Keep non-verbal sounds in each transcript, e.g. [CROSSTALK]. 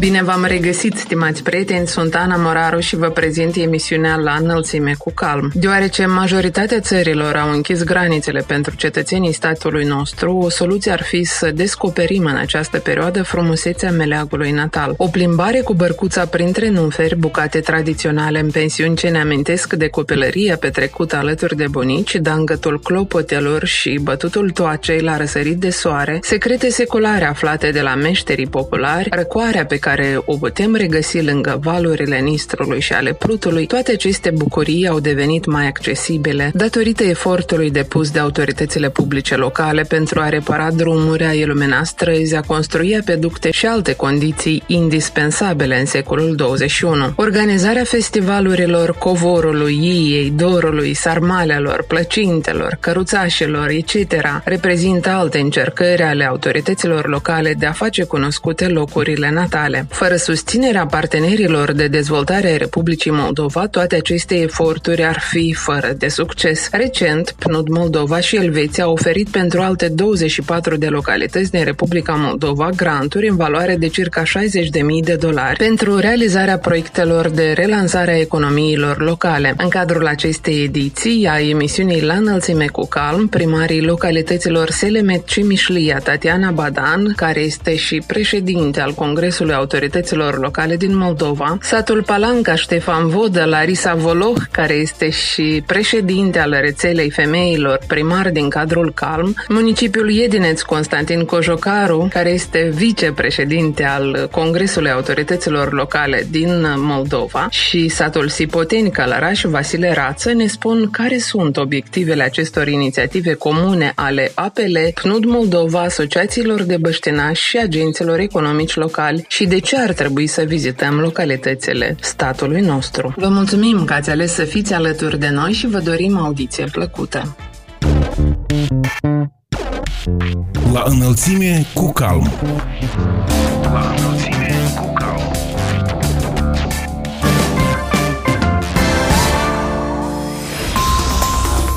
Bine v-am regăsit, stimați prieteni, sunt Ana Moraru și vă prezint emisiunea La înălțime cu calm. Deoarece majoritatea țărilor au închis granițele pentru cetățenii statului nostru, o soluție ar fi să descoperim în această perioadă frumusețea meleagului natal. O plimbare cu bărcuța printre nuferi, bucate tradiționale în pensiuni ce ne amintesc de copilărie petrecută alături de bunici, dangătul clopotelor și bătutul toacei la răsărit de soare, secrete seculare aflate de la meșterii populari, răcoarea pe care care o putem regăsi lângă valurile Nistrului și ale Plutului, toate aceste bucurii au devenit mai accesibile datorită efortului depus de autoritățile publice locale pentru a repara drumuri, a ilumina străzi, a construi apeducte și alte condiții indispensabile în secolul 21. Organizarea festivalurilor covorului, iei, dorului, sarmalelor, plăcintelor, căruțașilor, etc. reprezintă alte încercări ale autorităților locale de a face cunoscute locurile natale. Fără susținerea partenerilor de dezvoltare a Republicii Moldova, toate aceste eforturi ar fi fără de succes. Recent, PNUD Moldova și Elveția au oferit pentru alte 24 de localități din Republica Moldova granturi în valoare de circa 60.000 de dolari pentru realizarea proiectelor de relansare a economiilor locale. În cadrul acestei ediții a emisiunii La înălțime cu calm, primarii localităților Selemet și Mișlia, Tatiana Badan, care este și președinte al Congresului autorităților locale din Moldova, satul Palanca Ștefan Vodă, Larisa Voloh, care este și președinte al rețelei femeilor primar din cadrul CALM, municipiul Iedineț Constantin Cojocaru, care este vicepreședinte al Congresului Autorităților Locale din Moldova. Și satul Sipoteni Calaraș Vasile Rață ne spun care sunt obiectivele acestor inițiative comune ale APL, PNUD Moldova, asociațiilor de băștinași și agenților economici locali și de ce ar trebui să vizităm localitățile statului nostru. Vă mulțumim că ați ales să fiți alături de noi și vă dorim audiție plăcută. La înălțime cu calm. La înălțime cu calm.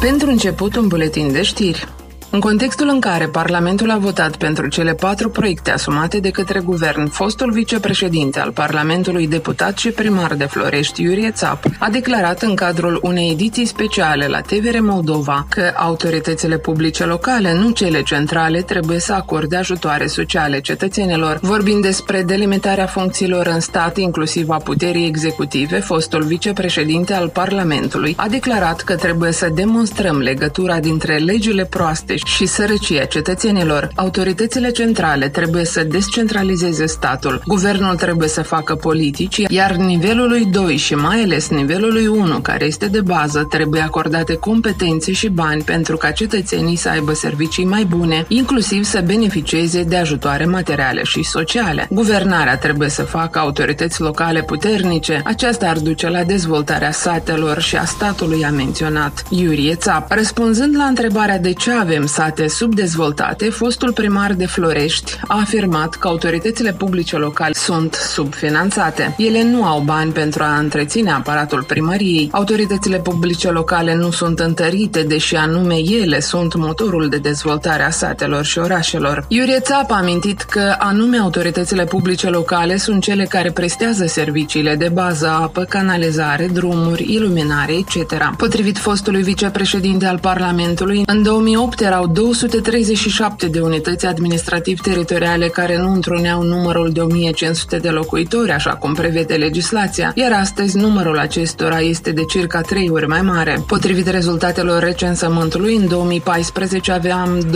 Pentru început, un buletin de știri. În contextul în care Parlamentul a votat pentru cele patru proiecte asumate de către guvern, fostul vicepreședinte al Parlamentului, deputat și primar de Florești, Iurie Țap, a declarat în cadrul unei ediții speciale la TVR Moldova că autoritățile publice locale, nu cele centrale, trebuie să acorde ajutoare sociale cetățenilor. Vorbind despre delimitarea funcțiilor în stat, inclusiv a puterii executive, fostul vicepreședinte al Parlamentului a declarat că trebuie să demonstrăm legătura dintre legile proaste și sărăcia cetățenilor. Autoritățile centrale trebuie să descentralizeze statul, guvernul trebuie să facă politici, iar nivelului 2 și mai ales nivelului 1, care este de bază, trebuie acordate competențe și bani pentru ca cetățenii să aibă servicii mai bune, inclusiv să beneficieze de ajutoare materiale și sociale. Guvernarea trebuie să facă autorități locale puternice, aceasta ar duce la dezvoltarea satelor și a statului, a menționat Iurie Țap. Răspunzând la întrebarea de ce avem sate subdezvoltate, fostul primar de Florești a afirmat că autoritățile publice locale sunt subfinanțate. Ele nu au bani pentru a întreține aparatul primăriei. Autoritățile publice locale nu sunt întărite, deși anume ele sunt motorul de dezvoltare a satelor și orașelor. Iurie Țap a amintit că anume autoritățile publice locale sunt cele care prestează serviciile de bază, apă, canalizare, drumuri, iluminare, etc. Potrivit fostului vicepreședinte al Parlamentului, în 2008 erau erau 237 de unități administrativ-teritoriale care nu întruneau numărul de 1500 de locuitori, așa cum prevede legislația, iar astăzi numărul acestora este de circa 3 ori mai mare. Potrivit rezultatelor recensământului, în 2014 aveam 2,9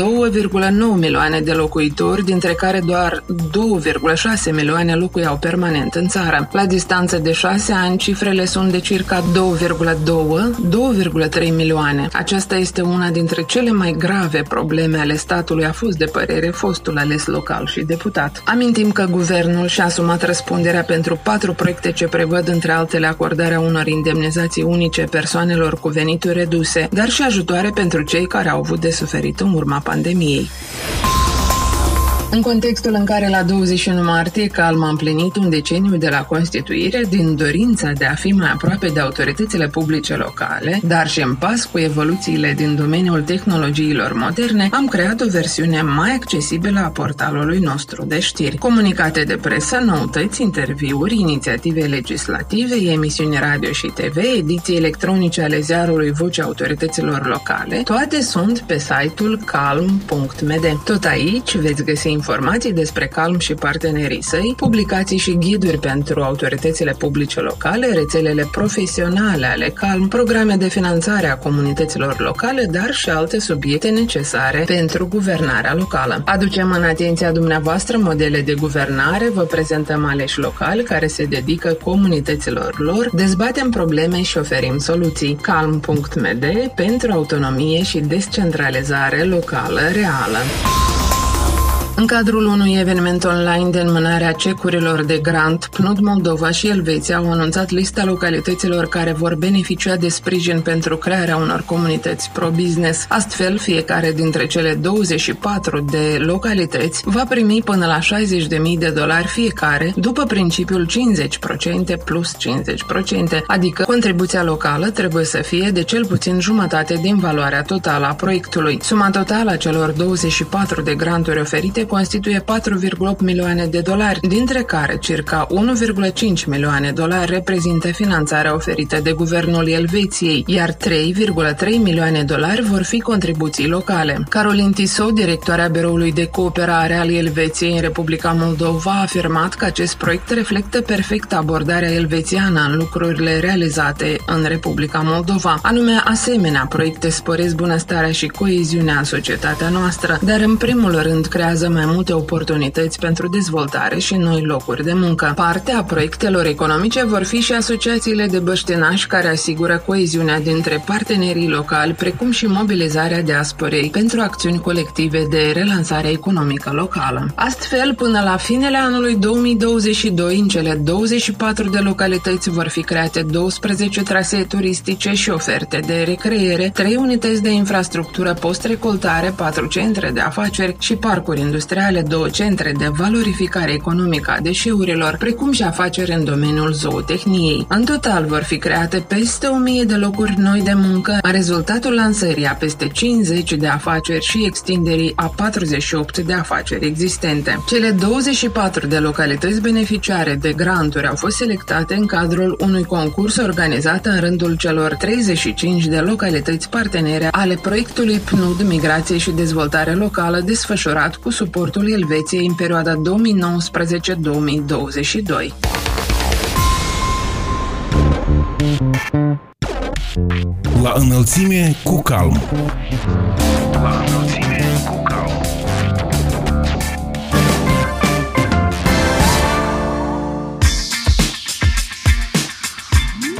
milioane de locuitori, dintre care doar 2,6 milioane locuiau permanent în țară. La distanță de 6 ani, cifrele sunt de circa 2,2-2,3 milioane. Aceasta este una dintre cele mai grave grave probleme ale statului a fost de părere fostul ales local și deputat. Amintim că guvernul și-a asumat răspunderea pentru patru proiecte ce prevăd între altele acordarea unor indemnizații unice persoanelor cu venituri reduse, dar și ajutoare pentru cei care au avut de suferit în urma pandemiei. În contextul în care la 21 martie Calm a împlinit un deceniu de la Constituire din dorința de a fi mai aproape de autoritățile publice locale, dar și în pas cu evoluțiile din domeniul tehnologiilor moderne, am creat o versiune mai accesibilă a portalului nostru de știri. Comunicate de presă, noutăți, interviuri, inițiative legislative, emisiuni radio și TV, ediții electronice ale ziarului Vocea Autorităților Locale, toate sunt pe site-ul calm.md. Tot aici veți găsi informații despre Calm și partenerii săi, publicații și ghiduri pentru autoritățile publice locale, rețelele profesionale ale Calm, programe de finanțare a comunităților locale, dar și alte subiecte necesare pentru guvernarea locală. Aducem în atenția dumneavoastră modele de guvernare, vă prezentăm aleși locali care se dedică comunităților lor, dezbatem probleme și oferim soluții. Calm.md pentru autonomie și descentralizare locală reală. În cadrul unui eveniment online de înmânare a cecurilor de grant, PNUD Moldova și Elveția au anunțat lista localităților care vor beneficia de sprijin pentru crearea unor comunități pro-business. Astfel, fiecare dintre cele 24 de localități va primi până la 60.000 de dolari fiecare, după principiul 50% plus 50%, adică contribuția locală trebuie să fie de cel puțin jumătate din valoarea totală a proiectului. Suma totală a celor 24 de granturi oferite constituie 4,8 milioane de dolari, dintre care circa 1,5 milioane dolari reprezintă finanțarea oferită de guvernul Elveției, iar 3,3 milioane dolari vor fi contribuții locale. Carolin Tisou, directoarea Biroului de Cooperare al Elveției în Republica Moldova, a afirmat că acest proiect reflectă perfect abordarea elvețiană în lucrurile realizate în Republica Moldova. Anume, asemenea, proiecte sporesc bunăstarea și coeziunea în societatea noastră, dar în primul rând creează mai multe oportunități pentru dezvoltare și noi locuri de muncă. Parte a proiectelor economice vor fi și asociațiile de băștinași care asigură coeziunea dintre partenerii locali, precum și mobilizarea diasporei pentru acțiuni colective de relansare economică locală. Astfel, până la finele anului 2022, în cele 24 de localități vor fi create 12 trasee turistice și oferte de recreere, 3 unități de infrastructură post-recoltare, 4 centre de afaceri și parcuri industriale industriale, două centre de valorificare economică a deșeurilor, precum și afaceri în domeniul zootehniei. În total vor fi create peste 1000 de locuri noi de muncă, rezultatul lansării a peste 50 de afaceri și extinderii a 48 de afaceri existente. Cele 24 de localități beneficiare de granturi au fost selectate în cadrul unui concurs organizat în rândul celor 35 de localități partenere ale proiectului PNUD Migrație și Dezvoltare Locală desfășurat cu suport portul Elveției în perioada 2019-2022. La înălțime cu calm.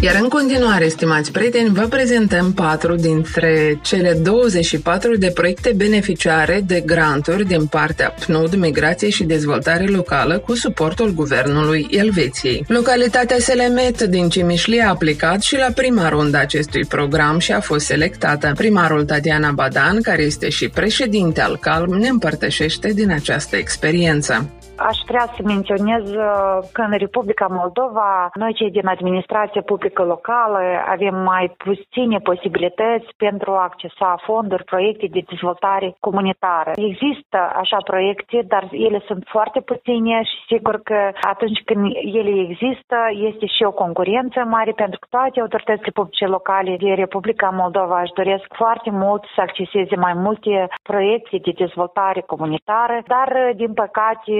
Iar în continuare, stimați prieteni, vă prezentăm patru dintre cele 24 de proiecte beneficiare de granturi din partea PNUD Migrație și Dezvoltare Locală cu suportul Guvernului Elveției. Localitatea Selemet din Cimișlie a aplicat și la prima rundă acestui program și a fost selectată. Primarul Tatiana Badan, care este și președinte al CALM, ne împărtășește din această experiență. Aș vrea să menționez uh, că în Republica Moldova, noi cei din administrație publică locală avem mai puține posibilități pentru a accesa fonduri, proiecte de dezvoltare comunitară. Există așa proiecte, dar ele sunt foarte puține și sigur că atunci când ele există, este și o concurență mare pentru că toate autoritățile publice locale din Republica Moldova își doresc foarte mult să acceseze mai multe proiecte de dezvoltare comunitară, dar din păcate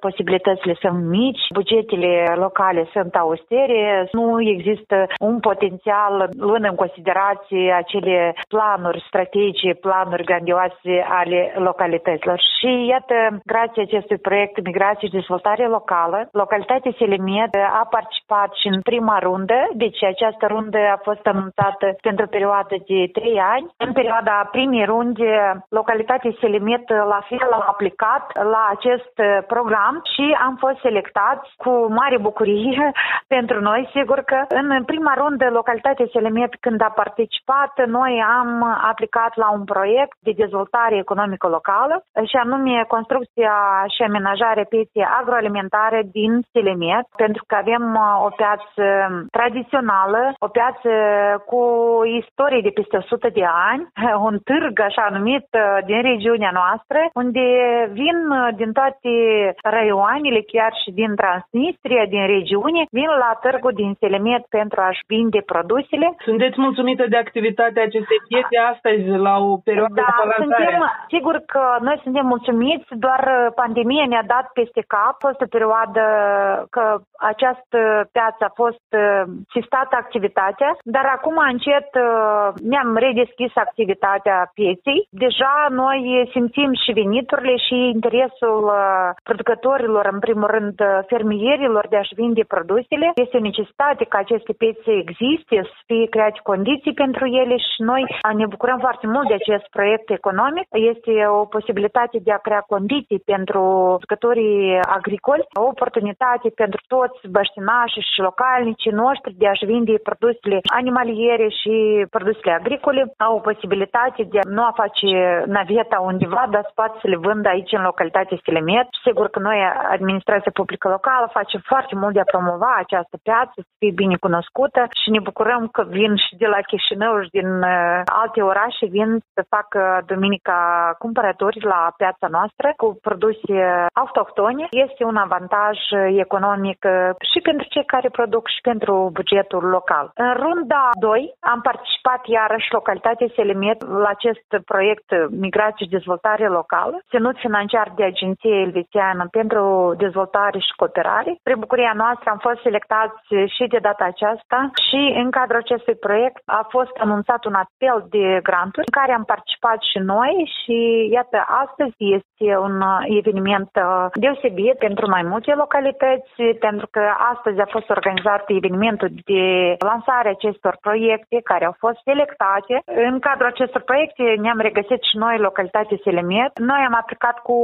posibilitățile sunt mici, bugetele locale sunt austere, nu există un potențial luând în considerație acele planuri strategice, planuri grandioase ale localităților. Și iată, grație acestui proiect Migrație și Dezvoltare Locală, localitatea Selemet a participat și în prima rundă, deci această rundă a fost anunțată pentru o perioadă de trei ani. În perioada primei runde, localitatea Selemet la fel a aplicat la acest program program și am fost selectați cu mare bucurie [LAUGHS] pentru noi. Sigur că în prima rundă localitatea Selemet când a participat, noi am aplicat la un proiect de dezvoltare economică locală și anume construcția și amenajarea pieței agroalimentare din Selemet, pentru că avem uh, o piață tradițională, o piață cu istorie de peste 100 de ani, [LAUGHS] un târg așa numit uh, din regiunea noastră, unde vin uh, din toate raioanele, chiar și din Transnistria, din regiune, vin la târgul din Selemet pentru a-și vinde produsele. Sunteți mulțumită de activitatea acestei piețe astăzi, la o perioadă da, de suntem, sigur că noi suntem mulțumiți, doar pandemia ne-a dat peste cap, a fost o perioadă că această piață a fost uh, sistată activitatea, dar acum încet uh, ne-am redeschis activitatea pieței. Deja noi simțim și veniturile și interesul uh, producătorilor, în primul rând fermierilor de a-și vinde produsele. Este o necesitate ca aceste piețe existe, să fie create condiții pentru ele și noi ne bucurăm foarte mult de acest proiect economic. Este o posibilitate de a crea condiții pentru producătorii agricoli, o oportunitate pentru toți băștinașii și localnicii noștri de a-și vinde produsele animaliere și produsele agricole. Au o posibilitate de a nu a face naveta undeva, dar să poată să le vândă aici în localitatea Selemet. Sigur că noi, administrația publică locală, facem foarte mult de a promova această piață, să fie bine cunoscută și ne bucurăm că vin și de la Chișinău și din uh, alte orașe vin să facă duminica cumpărători la piața noastră cu produse autohtone. Este un avantaj economic și pentru cei care produc și pentru bugetul local. În runda 2 am participat iarăși localitatea Selemet la acest proiect Migrație și Dezvoltare Locală, ținut financiar de Agenția Elvețiană pentru Dezvoltare și Cooperare. Spre bucuria noastră am fost selectați și de data aceasta și în cadrul acestui proiect a fost anunțat un apel de granturi în care am participat și noi și iată astăzi este un eveniment uh, deosebit pentru mai multe localități pentru că astăzi a fost organizat evenimentul de lansare acestor proiecte care au fost selectate. În cadrul acestor proiecte ne-am regăsit și noi localitatea Selemet. Noi am aplicat cu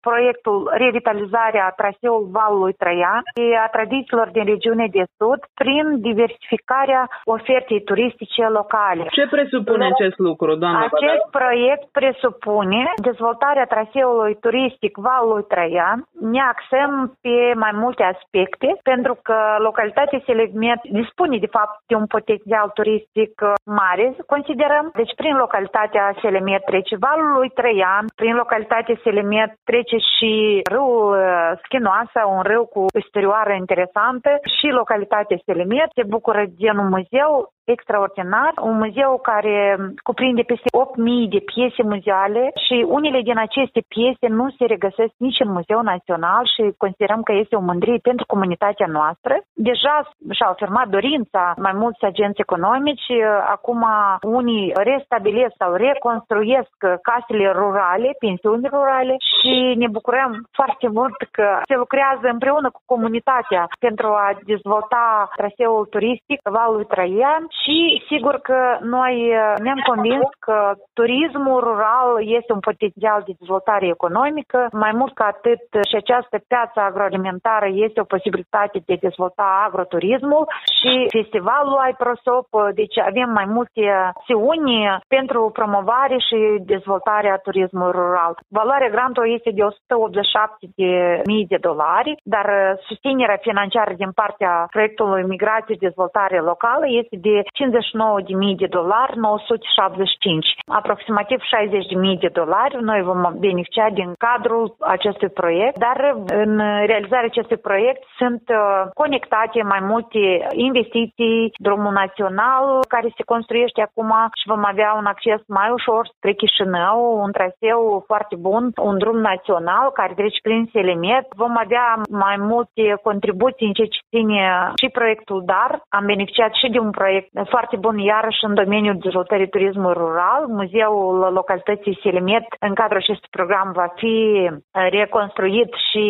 proiectul Revitalizarea traseului Valului Traian și a tradițiilor din regiune de sud prin diversificarea ofertei turistice locale. Ce presupune acest lucru, doamna Acest Badar? proiect presupune dezvoltarea traseului turistic Valului Traian. Ne axăm pe mai multe aspecte pentru că localitatea Selemet dispune de fapt de un potențial turistic uh, mare, considerăm. Deci prin localitatea Selemet trece valul lui Trăian, prin localitatea Selemet trece și râul uh, Schinoasa, un râu cu istorie interesantă și localitatea Selemet se bucură de un muzeu extraordinar, un muzeu care cuprinde peste 8.000 de piese muzeale și unele din aceste piese nu se regăsesc nici în Muzeul Național și considerăm că este o mândrie pentru comunitatea noastră. Deja și-au afirmat dorința mai mulți agenți economici, acum unii restabilesc sau reconstruiesc casele rurale, pensiuni rurale și ne bucurăm foarte mult că se lucrează împreună cu comunitatea pentru a dezvolta traseul turistic Valul Traian și sigur că noi uh, ne-am convins că turismul rural este un potențial de dezvoltare economică. Mai mult ca atât și această piață agroalimentară este o posibilitate de a dezvolta agroturismul și festivalul iProsop, deci avem mai multe acțiuni pentru promovare și dezvoltarea turismului rural. Valoarea grantului este de 187 de mii de dolari, dar susținerea financiară din partea proiectului Migrație și Dezvoltare Locală este de 59.000 de dolari, 975. Aproximativ 60.000 de dolari noi vom beneficia din cadrul acestui proiect, dar în realizarea acestui proiect sunt uh, conectate mai multe investiții, drumul național care se construiește acum și vom avea un acces mai ușor spre Chișinău, un traseu foarte bun, un drum național care trece prin Selemet. Vom avea mai multe contribuții în ce ține și proiectul DAR. Am beneficiat și de un proiect foarte bun iarăși în domeniul dezvoltării turismului rural. Muzeul localității Selimet în cadrul acestui program va fi reconstruit și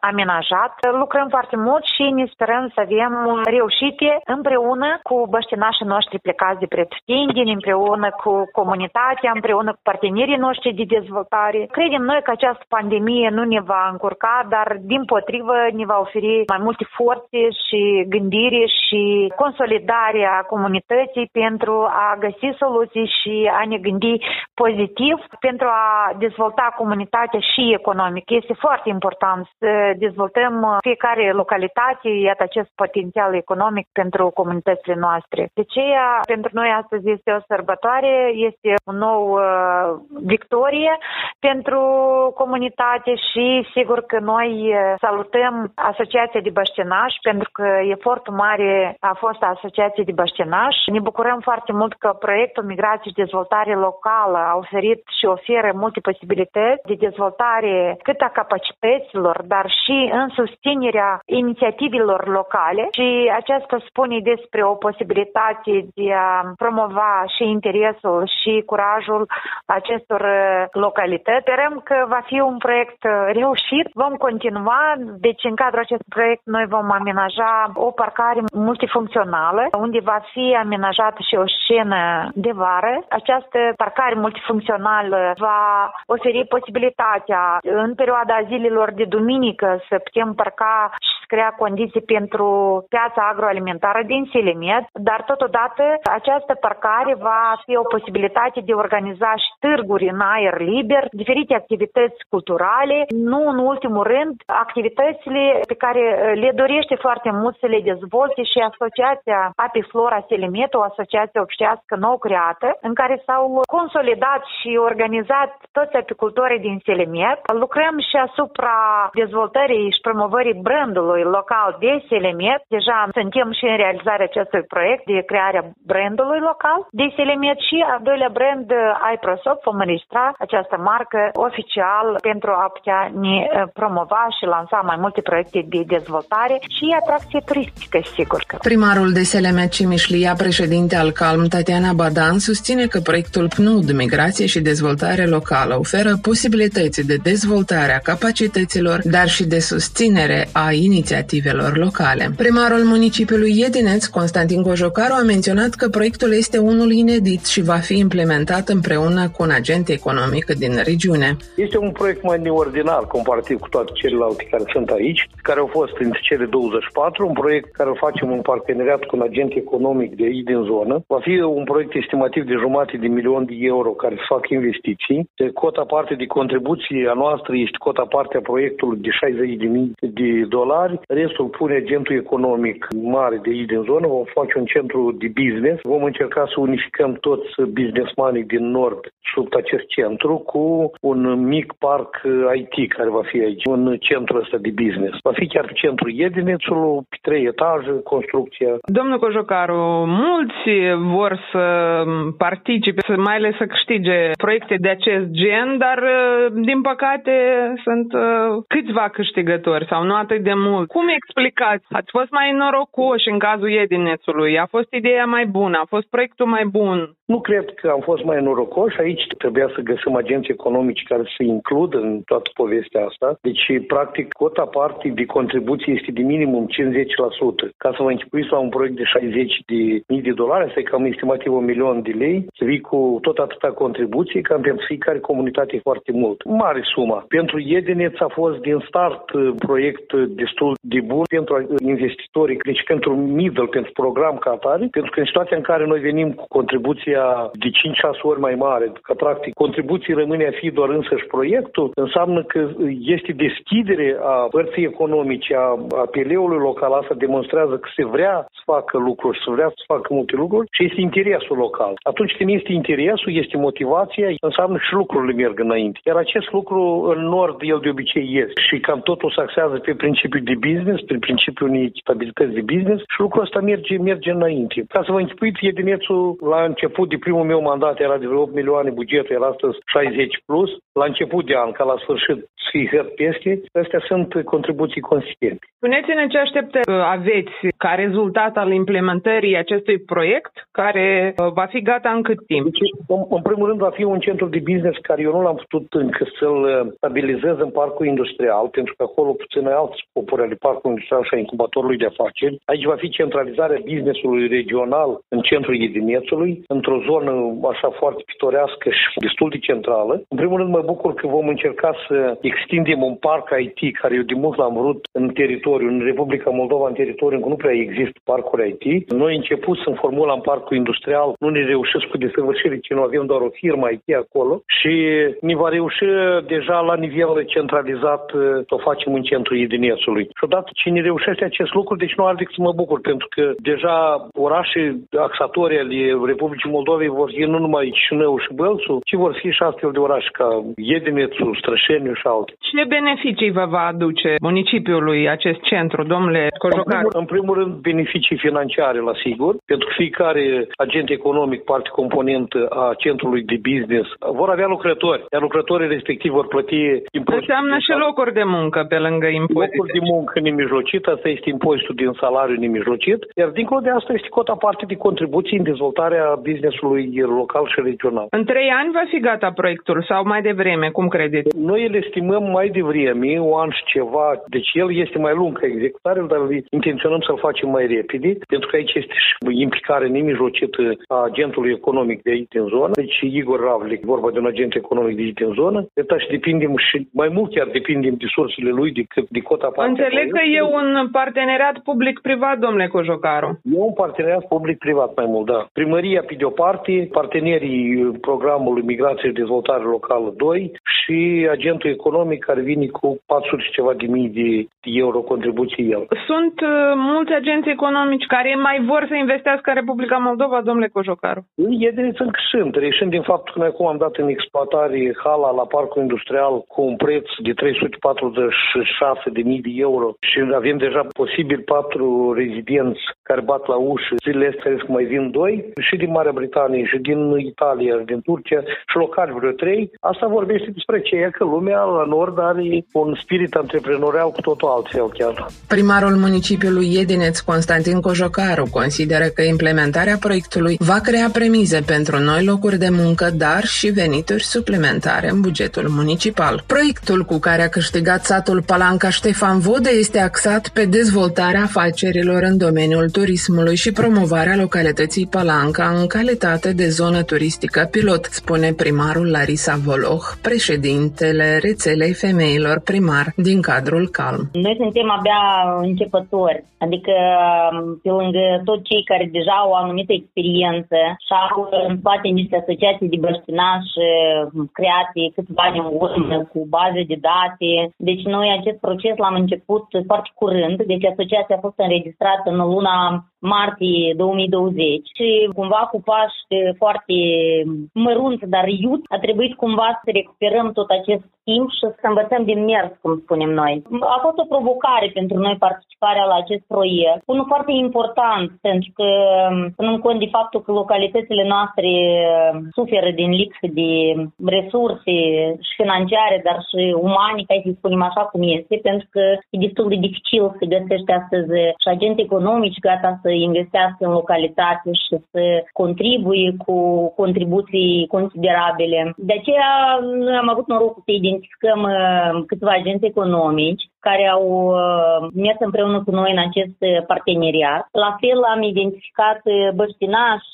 amenajat. Lucrăm foarte mult și ne sperăm să avem reușite împreună cu băștinașii noștri plecați de pretutindeni, împreună cu comunitatea, împreună cu partenerii noștri de dezvoltare. Credem noi că această pandemie nu ne va încurca, dar din potrivă ne va oferi mai multe forțe și gândire și consolidarea comunității pentru a găsi soluții și a ne gândi pozitiv pentru a dezvolta comunitatea și economic. Este foarte important să dezvoltăm fiecare localitate, iată acest potențial economic pentru comunitățile noastre. De aceea, pentru noi astăzi este o sărbătoare, este un nou uh, victorie pentru comunitate și sigur că noi uh, salutăm Asociația de Băștinași pentru că efortul mare a fost Asociației de Băștinași. Ne bucurăm foarte mult că proiectul Migrație și Dezvoltare Locală a oferit și oferă multe posibilități de dezvoltare cât a capacităților, dar și în susținerea inițiativelor locale și aceasta spune despre o posibilitate de a promova și interesul și curajul acestor uh, localități. Sperăm că va fi un proiect uh, reușit. Vom continua, deci în cadrul acestui proiect noi vom amenaja o parcare multifuncțională, unde va fi amenajată și o scenă de vară. Această parcare multifuncțională va oferi posibilitatea în perioada zilelor de duminică să putem parca și să crea condiții pentru piața agroalimentară din Silimet, dar totodată această parcare va fi o posibilitate de a organiza și ștârguri în aer liber, diferite activități culturale, nu în ultimul rând activitățile pe care le dorește foarte mult să le dezvolte și Asociația Apiflora Selimet, o asociație obștească nou creată, în care s-au consolidat și organizat toți apicultorii din Selimet. Lucrăm și asupra dezvoltării și promovării brandului local de Selimet. Deja suntem și în realizarea acestui proiect de crearea brandului local de Selimet și al doilea brand iProsop vom înregistra această marcă oficial pentru a putea ne eh, promova și lansa mai multe proiecte de dezvoltare și atracție turistică, sigur. Că. Primarul de Selemet Cimișlia, președinte al Calm, Tatiana Badan, susține că proiectul PNUD, Migrație și Dezvoltare Locală, oferă posibilități de dezvoltare a capacităților, dar și de susținere a inițiativelor locale. Primarul municipiului Iedineț, Constantin Cojocaru, a menționat că proiectul este unul inedit și va fi implementat împreună cu un agent economic din regiune. Este un proiect mai neordinar comparativ cu toate celelalte care sunt aici, care au fost între cele 24, un proiect care îl facem în parteneriat cu un agent economic de aici din zonă. Va fi un proiect estimativ de jumate de milion de euro care să fac investiții. De cota parte de contribuție a noastră este cota parte a proiectului de 60.000 de dolari. Restul pune agentul economic mare de aici din zonă. Vom face un centru de business. Vom încerca să unificăm toți businessmanii din nord sub acest centru cu un mic parc IT care va fi aici, un centru ăsta de business. Va fi chiar centru Iedinețului, pe trei etaje, construcția. Domnul Cojocaru, mulți vor să participe, să mai ales să câștige proiecte de acest gen, dar din păcate sunt câțiva câștigători sau nu atât de mult. Cum explicați? Ați fost mai norocoși în cazul Iedinețului? A fost ideea mai bună? A fost proiectul mai bun? Nu cred că am fost mai norocoși. Aici trebuia să găsim agenți economici care să includă în toată povestea asta. Deci, practic, cota parte de contribuție este de minimum 50%. Ca să vă închipuiți la un proiect de 60 de mii de dolari, asta e cam estimativ un milion de lei, să vii cu tot atâta contribuție, cam pentru fiecare comunitate foarte mult. Mare suma. Pentru Edeneț a fost din start uh, proiect destul de bun pentru investitorii, deci pentru middle, pentru program ca atare, pentru că în situația în care noi venim cu contribuția de 5-6 ori mai mare, că practic contribuții rămâne a fi doar însăși proiectul, înseamnă că este deschidere a părții economice, a, a PL-ului local, asta demonstrează că se vrea să facă lucruri, să vrea să facă multe lucruri și este interesul local. Atunci când este interesul, este motivația, înseamnă și lucrurile merg înainte. Iar acest lucru în nord, el de obicei este și cam totul se axează pe principiul de business, prin principiul unei echitabilități de business și lucrul ăsta merge, merge înainte. Ca să vă închipuiți, Edinețul la început de primul meu mandat era de vreo 8 milioane bugetul, era astăzi 60 plus. La început de an, ca la sfârșit, să fie peste. Astea sunt contribuții consistente. Spuneți-ne ce aștepte aveți ca rezultat al implementării acestui proiect, care uh, va fi gata în cât timp? Deci, în, în primul rând, va fi un centru de business care eu nu l-am putut încă să-l uh, stabilizez în parcul industrial, pentru că acolo puțin alt scopuri ale parcului industrial și a incubatorului de afaceri. Aici va fi centralizarea businessului regional în centrul Iedinețului, într-o zonă așa foarte pitorească și destul de centrală. În primul rând, mă bucur că vom încerca să extindem un parc IT care eu de mult l-am vrut în teritoriu, în Republica Moldova, în teritoriu încă nu prea există parcuri IT. Noi început să formula în parcul industrial, nu ne reușesc cu desăvârșire, ci nu avem doar o firmă IT acolo și ne va reuși deja la nivel centralizat să o facem în centrul Idinețului. Și odată ce ne reușește acest lucru, deci nu ar decât să mă bucur, pentru că deja orașe axatori ale Republicii Moldovei vor fi nu numai Chișinău și Bălțu, ci vor fi și astfel de orașe ca Iedinețul, Strășeniu și alte. Ce beneficii vă va aduce municipiului acest centru, domnule Cojocaru? În primul, în primul rând, beneficii financiare, la sigur, pentru că fiecare agent economic, parte componentă a centrului de business, vor avea lucrători, iar lucrătorii respectiv vor plăti impozite. Înseamnă și locuri de muncă pe lângă impozite. Locuri de muncă nemijlocit, asta este impozitul din salariu nemijlocit, iar dincolo de asta este cota parte de contribuții în dezvoltarea businessului local și regional. În trei ani va fi gata proiectul sau mai devreme, cum credeți? Noi îl estimăm mai devreme, un an și ceva, deci el este mai lung ca executare, dar intenționăm să-l facem mai repede, pentru că aici este și implicare nemijlocită a agentului economic de aici din zonă, deci Igor Ravlic, vorba de un agent economic de aici din zonă, de și depindem și mai mult chiar depindem de sursele lui decât de cota parte. Înțeleg că e un parteneriat public-privat, domnule Cojocaru. E un parteneriat public-privat mai mult, da. Primăria pe de o parte, partenerii programului Migrație și Dezvoltare Locală 2 și agentul economic care vine cu 400 și ceva de mii de euro contribuții el. Sunt uh, mulți agenți economici care mai vor să investească în Republica Moldova, domnule Cojocaru? Ei sunt sunt, reșind din faptul că noi acum am dat în exploatare hala la parcul industrial cu un preț de 346 de mii de euro și avem deja posibil patru rezidenți care bat la ușă. Zilele astea mai vin doi și din Marea Britanie și din Italia și din Turcia și locali vreo trei. Asta vorbește despre ce e că lumea la nord are un spirit antreprenorial cu totul altfel chiar. Primarul municipiului Iedineț, Constantin Cojocaru, consideră că implementarea proiectului va crea premize pentru noi locuri de muncă, dar și venituri suplimentare în bugetul municipal. Proiectul cu care a câștigat satul Palanca Ștefan Vodă este axat pe dezvoltarea afacerilor în domeniul turismului și promovarea localității Palanca în calitate de zonă turistică pilot, spune primarul Larisa Voloh, președintele rețelei femeilor primar din cadrul Calm. Noi suntem abia începători, adică pe lângă tot cei care deja au o anumită experiență și au în spate niște asociații de băștinași create câțiva ani în urmă cu baze de date. Deci noi acest proces l-am început foarte curând, deci asociația a fost înregistrată în luna martie 2020 și cumva cu pași foarte mărunți, dar iut, a trebuit cumva să recuperăm tot acest timp și să învățăm din mers, cum spunem noi. A fost o provocare pentru noi participarea la acest proiect. Unul foarte important, pentru că în cont de faptul că localitățile noastre suferă din lipsă de resurse și financiare, dar și umane, ca să spunem așa cum este, pentru că e destul de dificil să găsești astăzi și agenți economici gata să investească în localitate și să contribuie cu contribuții considerabile. De aceea noi am avut norocul să identificăm uh, câțiva agenți economici care au uh, mers împreună cu noi în acest uh, parteneriat. La fel am identificat băștinași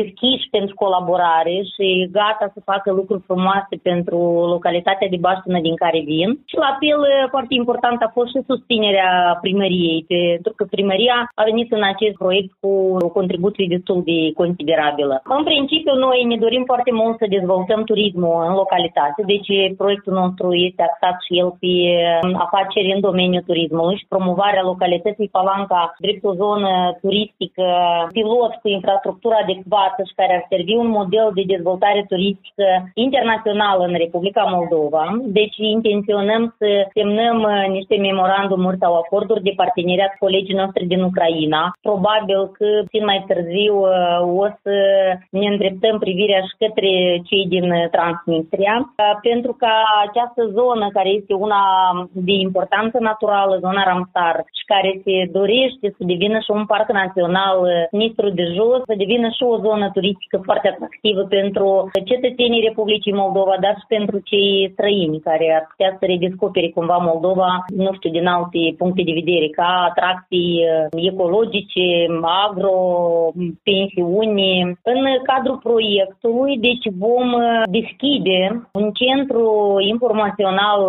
deschiși pentru colaborare și gata să facă lucruri frumoase pentru localitatea de baștină din care vin. Și la fel foarte important a fost și susținerea primăriei, pentru că primăria a venit în acest proiect cu o contribuție destul de considerabilă. În principiu, noi ne dorim foarte mult să dezvoltăm turismul în localitate, deci proiectul nostru este axat și el pe afaceri inovări în domeniul turismului și promovarea localității Palanca drept o zonă turistică pilot cu infrastructură adecvată și care ar servi un model de dezvoltare turistică internațională în Republica Moldova. Deci intenționăm să semnăm uh, niște memorandumuri sau acorduri de parteneriat cu colegii noștri din Ucraina. Probabil că puțin mai târziu uh, o să ne îndreptăm privirea și către cei din Transnistria, uh, pentru că această zonă care este una de importanță naturală, zona Ramsar, și care se dorește să devină și un parc național Nistru de Jos, să devină și o zonă turistică foarte atractivă pentru cetățenii Republicii Moldova, dar și pentru cei străini care ar putea să redescopere cumva Moldova, nu știu, din alte puncte de vedere, ca atracții ecologice, agro, pensiuni. În cadrul proiectului, deci vom deschide un centru informațional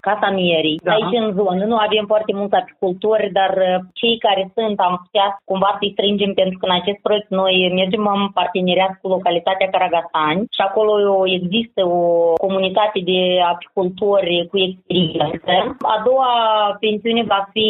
Casa Mierii, da. aici în zonă. Nu avem foarte mulți apicultori, dar cei care sunt am putea cumva să-i strângem pentru că în acest proiect noi mergem în parteneriat cu localitatea Caragasani și acolo există o comunitate de apicultori cu experiență. A doua pensiune va fi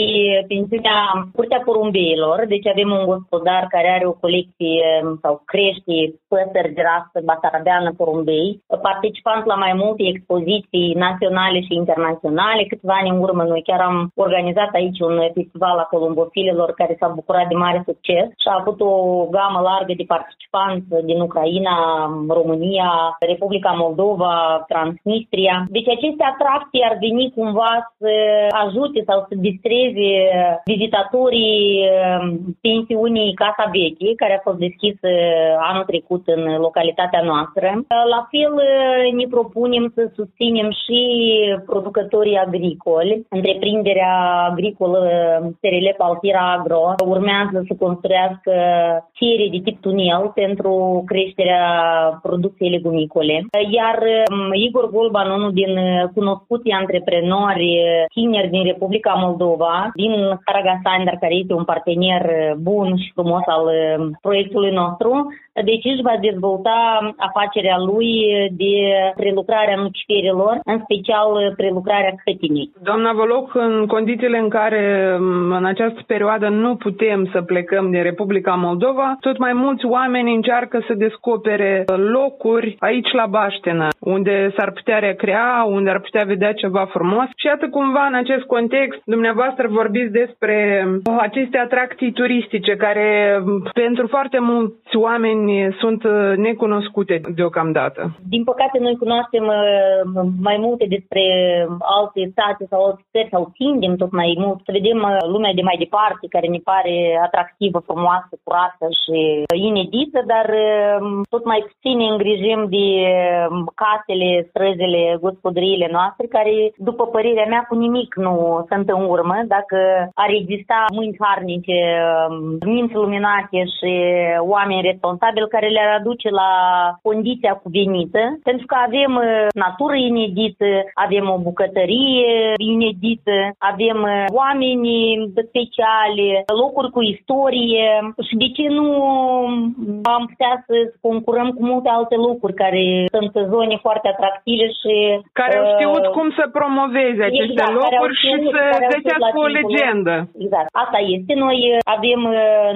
pensiunea Curtea Porumbeilor, deci avem un gospodar care are o colecție sau crește păsări de rasă basarabeană porumbei, participant la mai multe expoziții naționale și internaționale. Câțiva ani în urmă noi chiar am organizat aici un festival a columbofilelor care s-a bucurat de mare succes și a avut o gamă largă de participanți din Ucraina, România, Republica Moldova, Transnistria. Deci aceste atracții ar veni cumva să ajute sau să distreze vizitatorii um, pensiunii Casa Veche, care a fost deschisă anul trecut în localitatea noastră. La fel ne propunem să susținem și producătorii agricoli. Întreprinderea agricolă SRL Paltira Agro urmează să construiască serii de tip tunel pentru creșterea producției legumicole. Iar um, Igor Golban, unul din cunoscuții antreprenori tineri din Republica Moldova, din Caragasani, dar care este un partener bun și frumos al um, proiectului nostru, deci își va dezvolta afacerea lui de prelucrare a nuciferilor, în special prelucrarea cătinii. Doamna Voloc, în condițiile în care în această perioadă nu putem să plecăm din Republica Moldova, tot mai mulți oameni încearcă să descopere locuri aici la Baștenă, unde s-ar putea recrea, unde ar putea vedea ceva frumos. Și iată cumva în acest context, dumneavoastră vorbiți despre aceste atracții turistice care pentru foarte mulți oameni oameni sunt uh, necunoscute deocamdată. Din păcate, noi cunoaștem uh, mai multe despre alte state sau alte țări sau tindem tot mai mult să vedem uh, lumea de mai departe care ne pare atractivă, frumoasă, curată și inedită, dar tot mai puțin ne îngrijim de casele, străzile, gospodăriile noastre care, după părerea mea, cu nimic nu sunt în urmă. Dacă ar exista mâini harnice, minți luminate și oameni responsabili, probabil care le-ar aduce la condiția cuvenită, pentru că avem uh, natură inedită, avem o bucătărie inedită, avem uh, oameni speciale, locuri cu istorie și de ce nu am putea să concurăm cu multe alte locuri care sunt zone foarte atractive și... Care au știut uh, cum să promoveze aceste exact, locuri și să găsească o legendă. Exact, asta este. Noi avem,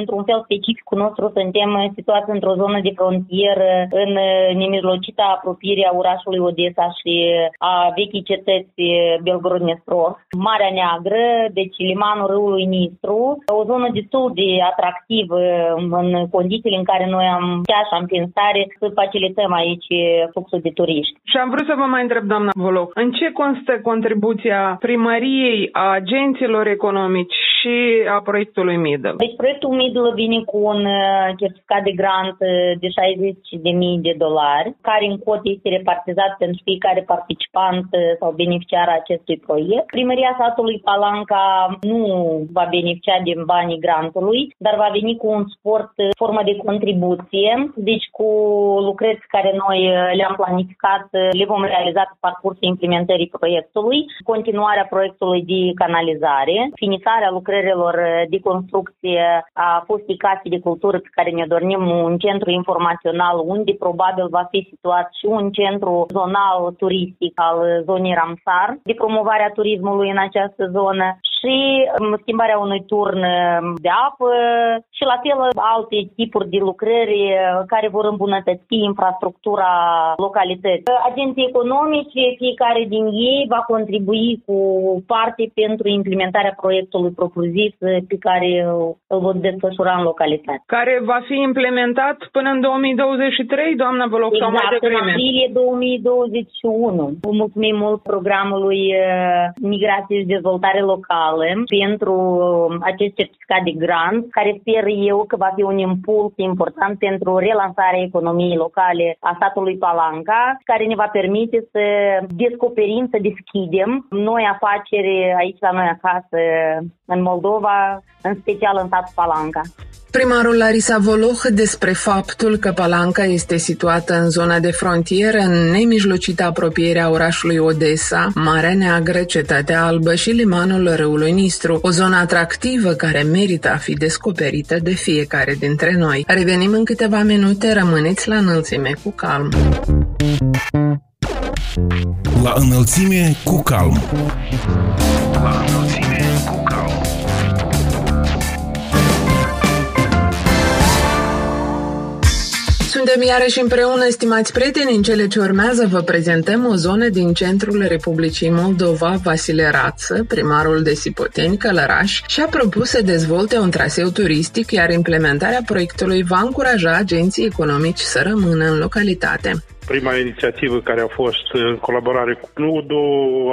într-un fel specific cu nostru, suntem situați într-o într-o zonă de frontieră în nemijlocita apropiere a orașului Odessa și a vechii cetăți Belgorod-Nestrov, Marea Neagră, deci limanul râului Nistru, o zonă destul de atractivă în condițiile în care noi am chiar și am pensare să facilităm aici fluxul de turiști. Și am vrut să vă mai întreb, doamna Voloc, în ce constă contribuția primăriei a agenților economici și a proiectului MIDL? Deci proiectul MIDL vine cu un certificat de grant de 60.000 de dolari, care în cot este repartizat pentru fiecare participant sau beneficiar a acestui proiect. Primăria satului Palanca nu va beneficia din banii grantului, dar va veni cu un sport formă de contribuție, deci cu lucrări care noi le-am planificat, le vom realiza pe parcursul implementării proiectului, continuarea proiectului de canalizare, finisarea lucrării lucrărilor de construcție a fostei case de cultură pe care ne dorim un centru informațional unde probabil va fi situat și un centru zonal turistic al zonei Ramsar de promovarea turismului în această zonă și um, schimbarea unui turn um, de apă și la fel alte tipuri de lucrări uh, care vor îmbunătăți infrastructura localității. Agenții economici, fiecare din ei va contribui cu parte pentru implementarea proiectului propriu-zis uh, pe care uh, îl vor desfășura în localitate. Care va fi implementat până în 2023, doamna Boloc, exact, sau mai devreme? în aprilie 2021. Mulțumim mult programului Migrație și Dezvoltare Locală naționale pentru acest certificat de grant, care sper eu că va fi un impuls important pentru relansarea economiei locale a statului Palanca, care ne va permite să descoperim, să deschidem noi afaceri aici la noi acasă, în Moldova, în special în statul Palanca. Primarul Larisa Voloh despre faptul că Palanca este situată în zona de frontieră, în nemijlocită apropiere a orașului Odessa, Marea Neagră, Cetatea Albă și limanul râului Nistru, o zonă atractivă care merită a fi descoperită de fiecare dintre noi. Revenim în câteva minute, rămâneți la înălțime cu calm. La înălțime cu calm. La înălțime Suntem iarăși împreună, stimați prieteni, în cele ce urmează vă prezentăm o zonă din centrul Republicii Moldova, Vasile Rață, primarul de Sipoteni, Călăraș, și-a propus să dezvolte un traseu turistic, iar implementarea proiectului va încuraja agenții economici să rămână în localitate. Prima inițiativă care a fost în colaborare cu CNUDO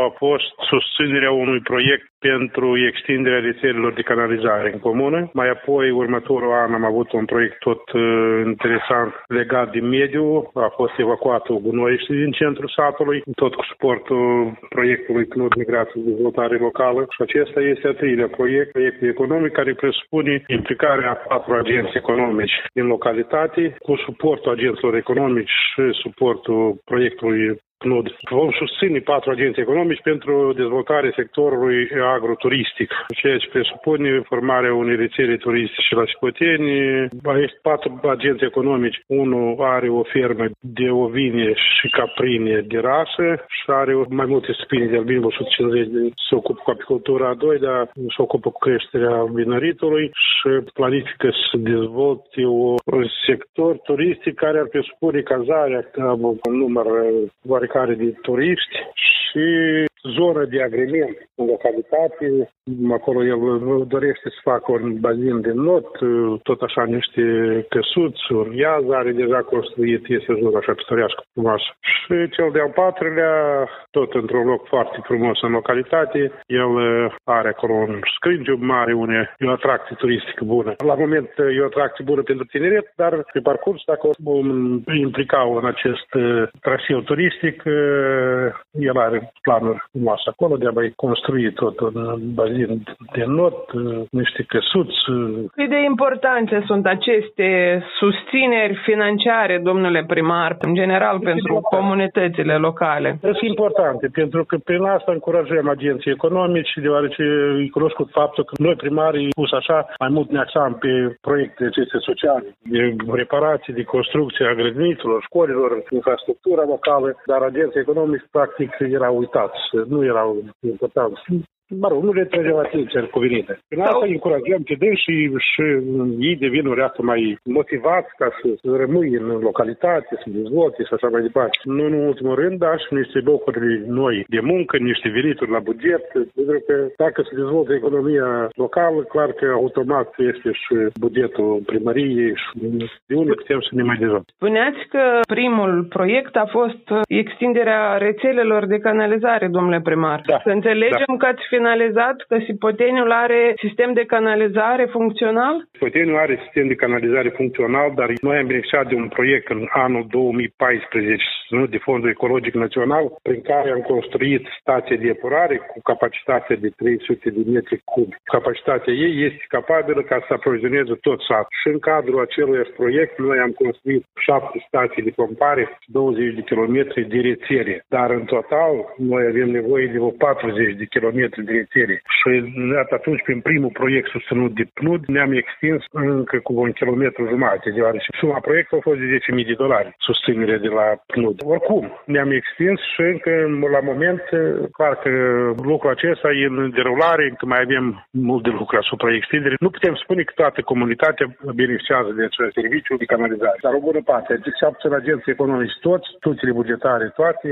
a fost susținerea unui proiect pentru extinderea rețelelor de canalizare în comună. Mai apoi, următorul an, am avut un proiect tot uh, interesant legat de mediu. A fost evacuat o gunoi din centrul satului, tot cu suportul proiectului CNUD Migrație și Dezvoltare Locală. Și acesta este a treilea proiect, proiectul economic, care presupune implicarea patru agenți economici din localitate, cu suportul agenților economici și suportul proiectului PNUD. Vom susține patru agenți economici pentru dezvoltarea sectorului agroturistic, ceea ce presupune formarea unei rețele turistice la Scoteni. Aici patru agenți economici. Unul are o fermă de ovine și caprine de rasă și are mai multe spine de albine, 150 se ocupă cu apicultura, a doilea se ocupă cu creșterea vinăritului și planifică să dezvolte un sector turistic care ar presupune cazarea un număr oarecare de turiști și zonă de agrement în localitate. Acolo el dorește să facă un bazin de not, tot așa niște căsuți, un iaz are deja construit, este zonă așa pistorească frumoasă. Și cel de-al patrulea, tot într-un loc foarte frumos în localitate, el are acolo un scringiu mare, une, e o atracție turistică bună. La moment e o atracție bună pentru tineret, dar pe parcurs, dacă o implicau în acest traseu turistic, el are planuri frumoase acolo, de a mai construi tot un bazin de not, niște căsuți. Cât de importante sunt aceste susțineri financiare, domnule primar, în general este pentru important. comunitățile locale? Sunt importante, pentru că prin asta încurajăm agenții economici, deoarece e cunoscut faptul că noi primarii, pus așa, mai mult ne axam pe proiecte aceste sociale, de reparații, de construcție a grădinițelor, școlilor, infrastructura locală, dar agenții economici practic erau uitați, nu erau importanți mă rog, nu le trăgem atenția cuvenită. Prin asta îi încurajăm pe dâns și, și ei devin o reacă mai motivați ca să, să rămâi în localitate, să dezvolte și așa mai departe. Nu în ultimul rând, da, și niște locuri noi de muncă, niște venituri la buget, pentru că dacă se dezvoltă economia locală, clar că automat este și bugetul primăriei și de unde putem să ne mai dezvoltăm. Spuneați că primul proiect a fost extinderea rețelelor de canalizare, domnule primar. Da. Să înțelegem da. că ați finalizat că Sipoteniul are sistem de canalizare funcțional? Sipoteniul are sistem de canalizare funcțional, dar noi am beneficiat de un proiect în anul 2014 de Fondul Ecologic Național, prin care am construit stație de epurare cu capacitate de 300 de metri cub. Capacitatea ei este capabilă ca să aprovizioneze tot satul. Și în cadrul acelui proiect noi am construit șapte stații de pompare, 20 de kilometri de rețele. Dar în total noi avem nevoie de o 40 de kilometri de rețele. Și atunci, prin primul proiect susținut de PNUD, ne-am extins încă cu un kilometru jumate, deoarece suma proiectului a fost de 10.000 de dolari, susținere de la PNUD. Oricum, ne-am extins și încă la moment, clar că lucrul acesta e în derulare, încă mai avem mult de lucru asupra extinderii. Nu putem spune că toată comunitatea beneficiază de acest serviciu de canalizare, dar o bună parte, de deci, puțin agenții economici, toți, instituțiile bugetare, toate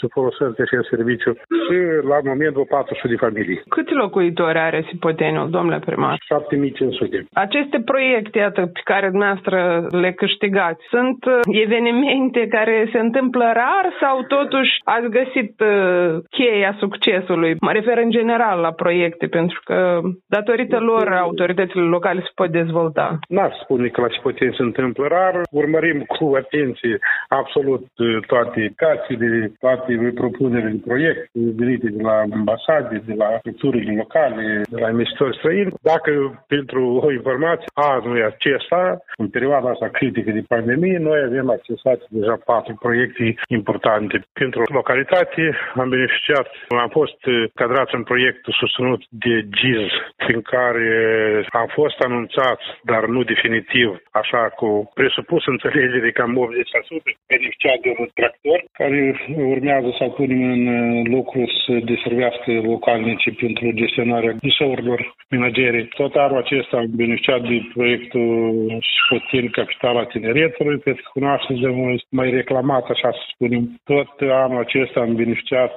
se folosesc de acest serviciu și la moment o 400 de familii. Câți locuitori are Sipoteniul, domnule primar? 7500. Aceste proiecte, iată, pe care dumneavoastră le câștigați, sunt uh, evenimente care se întâmplă rar sau totuși ați găsit uh, cheia succesului? Mă refer în general la proiecte, pentru că datorită lor autoritățile locale se pot dezvolta. N-aș spune că la Sipoteni se întâmplă rar. Urmărim cu atenție absolut uh, toate cațiile, toate propunerile de proiect venite de la ambasade, de la structurile locale, de la investitori străini. Dacă pentru o informație, anul acesta, în perioada asta critică de pandemie, noi avem accesat deja patru proiecte importante. Pentru localitate am beneficiat, am fost cadrați în proiectul susținut de GIZ, prin care am fost anunțat, dar nu definitiv, așa cu presupus înțelegere cam 80% beneficiat de un tractor care urmează să punem în lucru să deservească localnice pentru gestionarea deșeurilor menagere. Tot anul acesta am beneficiat de proiectul Scotin Capitala Tineretului, cred că cunoașteți de mai reclamat, așa să spunem. Tot anul acesta am beneficiat,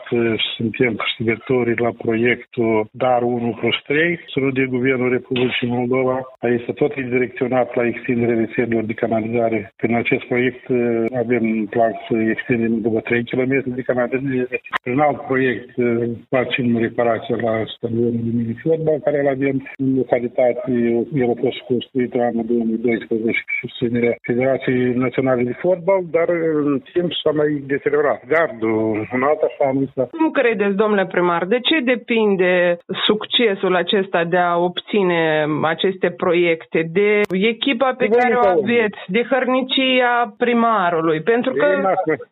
suntem câștigători la proiectul DAR 1 plus 3, sunt de Guvernul Republicii Moldova. Aici tot e direcționat la extinderea rețelelor de canalizare. Prin acest proiect avem plan să extindem după 3 km de canalizare. Prin alt proiect facem reparația la stadionul de mini fotbal care îl avem în localitate. El a fost construit în anul 2012 cu susținerea Federației Naționale de Fotbal, dar în timp s-a mai deteriorat. Gardul, un alt așa Cum credeți, domnule primar, de ce depinde succesul acesta de a obține aceste proiecte? De echipa pe de care o aveți, de hărnicia primarului? Pentru că...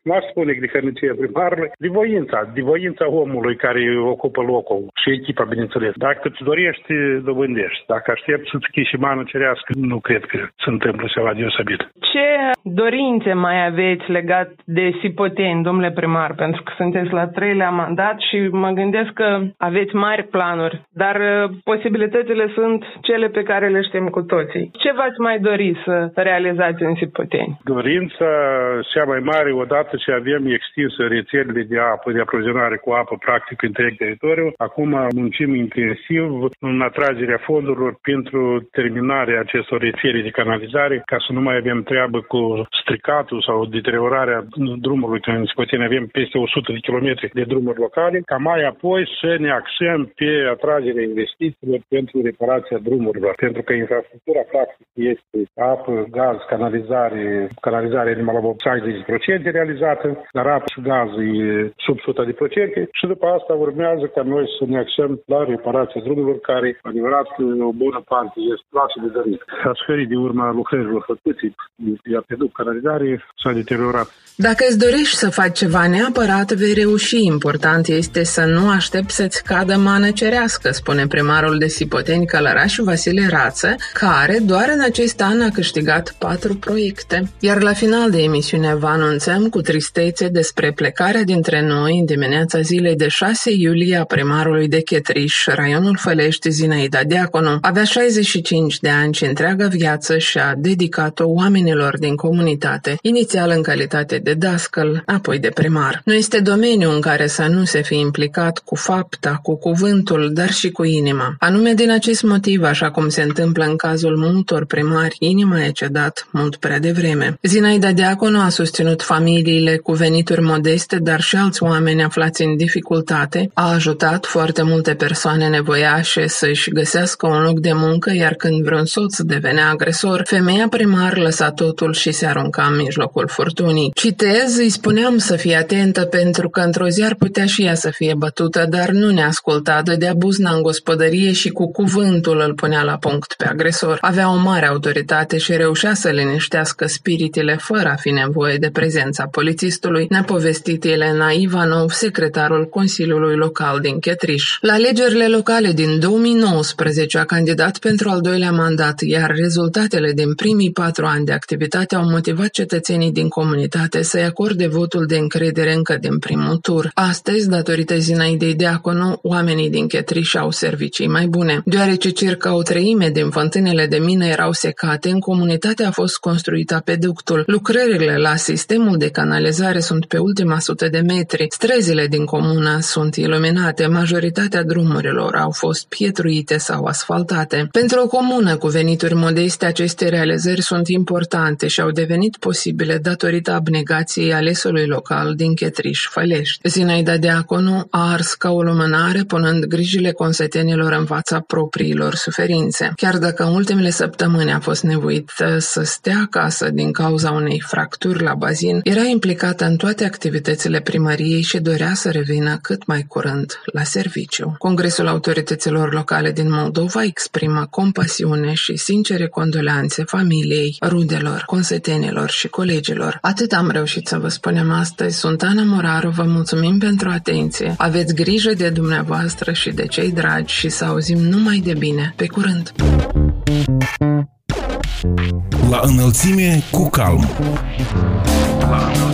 N-aș spune de hărnicia primarului, de voința, de voința omului care ocupă locul și echipa, bineînțeles. Dacă îți dorești, dobândești. Dacă aștepți să-ți chiși și mană cerească, nu cred că se întâmplă ceva deosebit. Ce dorințe mai aveți legat de Sipoteni, domnule primar? Pentru că sunteți la treilea mandat și mă gândesc că aveți mari planuri, dar uh, posibilitățile sunt cele pe care le știm cu toții. Ce v-ați mai dori să realizați în Sipoteni? Dorința cea mai mare, odată ce avem extinsă rețelele de apă, de aprovizionare cu apă practic întreg teritoriul. Acum muncim intensiv în atragerea fondurilor pentru terminarea acestor rețele de canalizare, ca să nu mai avem treabă cu stricatul sau deteriorarea drumului, că în Scotine avem peste 100 de kilometri de drumuri locale, ca mai apoi să ne axăm pe atragerea investițiilor pentru reparația drumurilor, pentru că infrastructura practic este apă, gaz, canalizare, canalizare animală 60% realizată, dar apă și gaz e sub 100% proiecte și după asta urmează ca noi să ne axăm la reparația drumurilor care, adevărat, o bună parte este plasă de dărit. A suferit de urma lucrărilor făcute, iar pe după canalizare s-a deteriorat. Dacă îți dorești să faci ceva neapărat, vei reuși. Important este să nu aștepți să-ți cadă mană cerească, spune primarul de Sipoteni Călăraș Vasile Rață, care doar în acest an a câștigat patru proiecte. Iar la final de emisiune vă anunțăm cu tristețe despre plecarea dintre noi în dimineața dimineața zilei de 6 iulie a primarului de Chetriș, raionul Fălești, Zinaida Deaconu, avea 65 de ani și întreaga viață și-a dedicat-o oamenilor din comunitate, inițial în calitate de dascăl, apoi de primar. Nu este domeniu în care să nu se fi implicat cu fapta, cu cuvântul, dar și cu inima. Anume din acest motiv, așa cum se întâmplă în cazul multor primari, inima e cedat mult prea devreme. Zinaida Deaconu a susținut familiile cu venituri modeste, dar și alți oameni aflați în dificultate, a ajutat foarte multe persoane nevoiașe să-și găsească un loc de muncă, iar când vreun soț devenea agresor, femeia primar lăsa totul și se arunca în mijlocul furtunii. Citez, îi spuneam să fie atentă pentru că într-o zi ar putea și ea să fie bătută, dar nu ne asculta, dădea buzna în gospodărie și cu cuvântul îl punea la punct pe agresor. Avea o mare autoritate și reușea să liniștească spiritele fără a fi nevoie de prezența polițistului, ne-a povestit Elena Ivanov, secretar secretarul Consiliului Local din Chet Chetriș. La alegerile locale din 2019 a candidat pentru al doilea mandat, iar rezultatele din primii patru ani de activitate au motivat cetățenii din comunitate să-i acorde votul de încredere încă din primul tur. Astăzi, datorită Zinaidei Deaconu, oamenii din Chetriș au servicii mai bune. Deoarece circa o treime din fântânele de mină erau secate, în comunitate a fost construit apeductul. Lucrările la sistemul de canalizare sunt pe ultima sută de metri. Străzile din comună sunt iluminate, majoritatea drumurilor au fost pietruite sau asfaltate. Pentru o comună cu venituri modeste, aceste realizări sunt importante și au devenit posibile datorită abnegației alesului local din Chetriș Fălești. Zinaida Deaconu a ars ca o lumânare punând grijile consetenilor în fața propriilor suferințe. Chiar dacă în ultimele săptămâni a fost nevoit să stea acasă din cauza unei fracturi la bazin, era implicată în toate activitățile primăriei și dorea să revină cât mai curând la serviciu. Congresul autorităților locale din Moldova exprimă compasiune și sincere condoleanțe familiei, rudelor, consetenilor și colegilor. Atât am reușit să vă spunem astăzi. Sunt Ana Moraru, vă mulțumim pentru atenție. Aveți grijă de dumneavoastră și de cei dragi și să auzim numai de bine. Pe curând! La înălțime cu calm. La înălțime.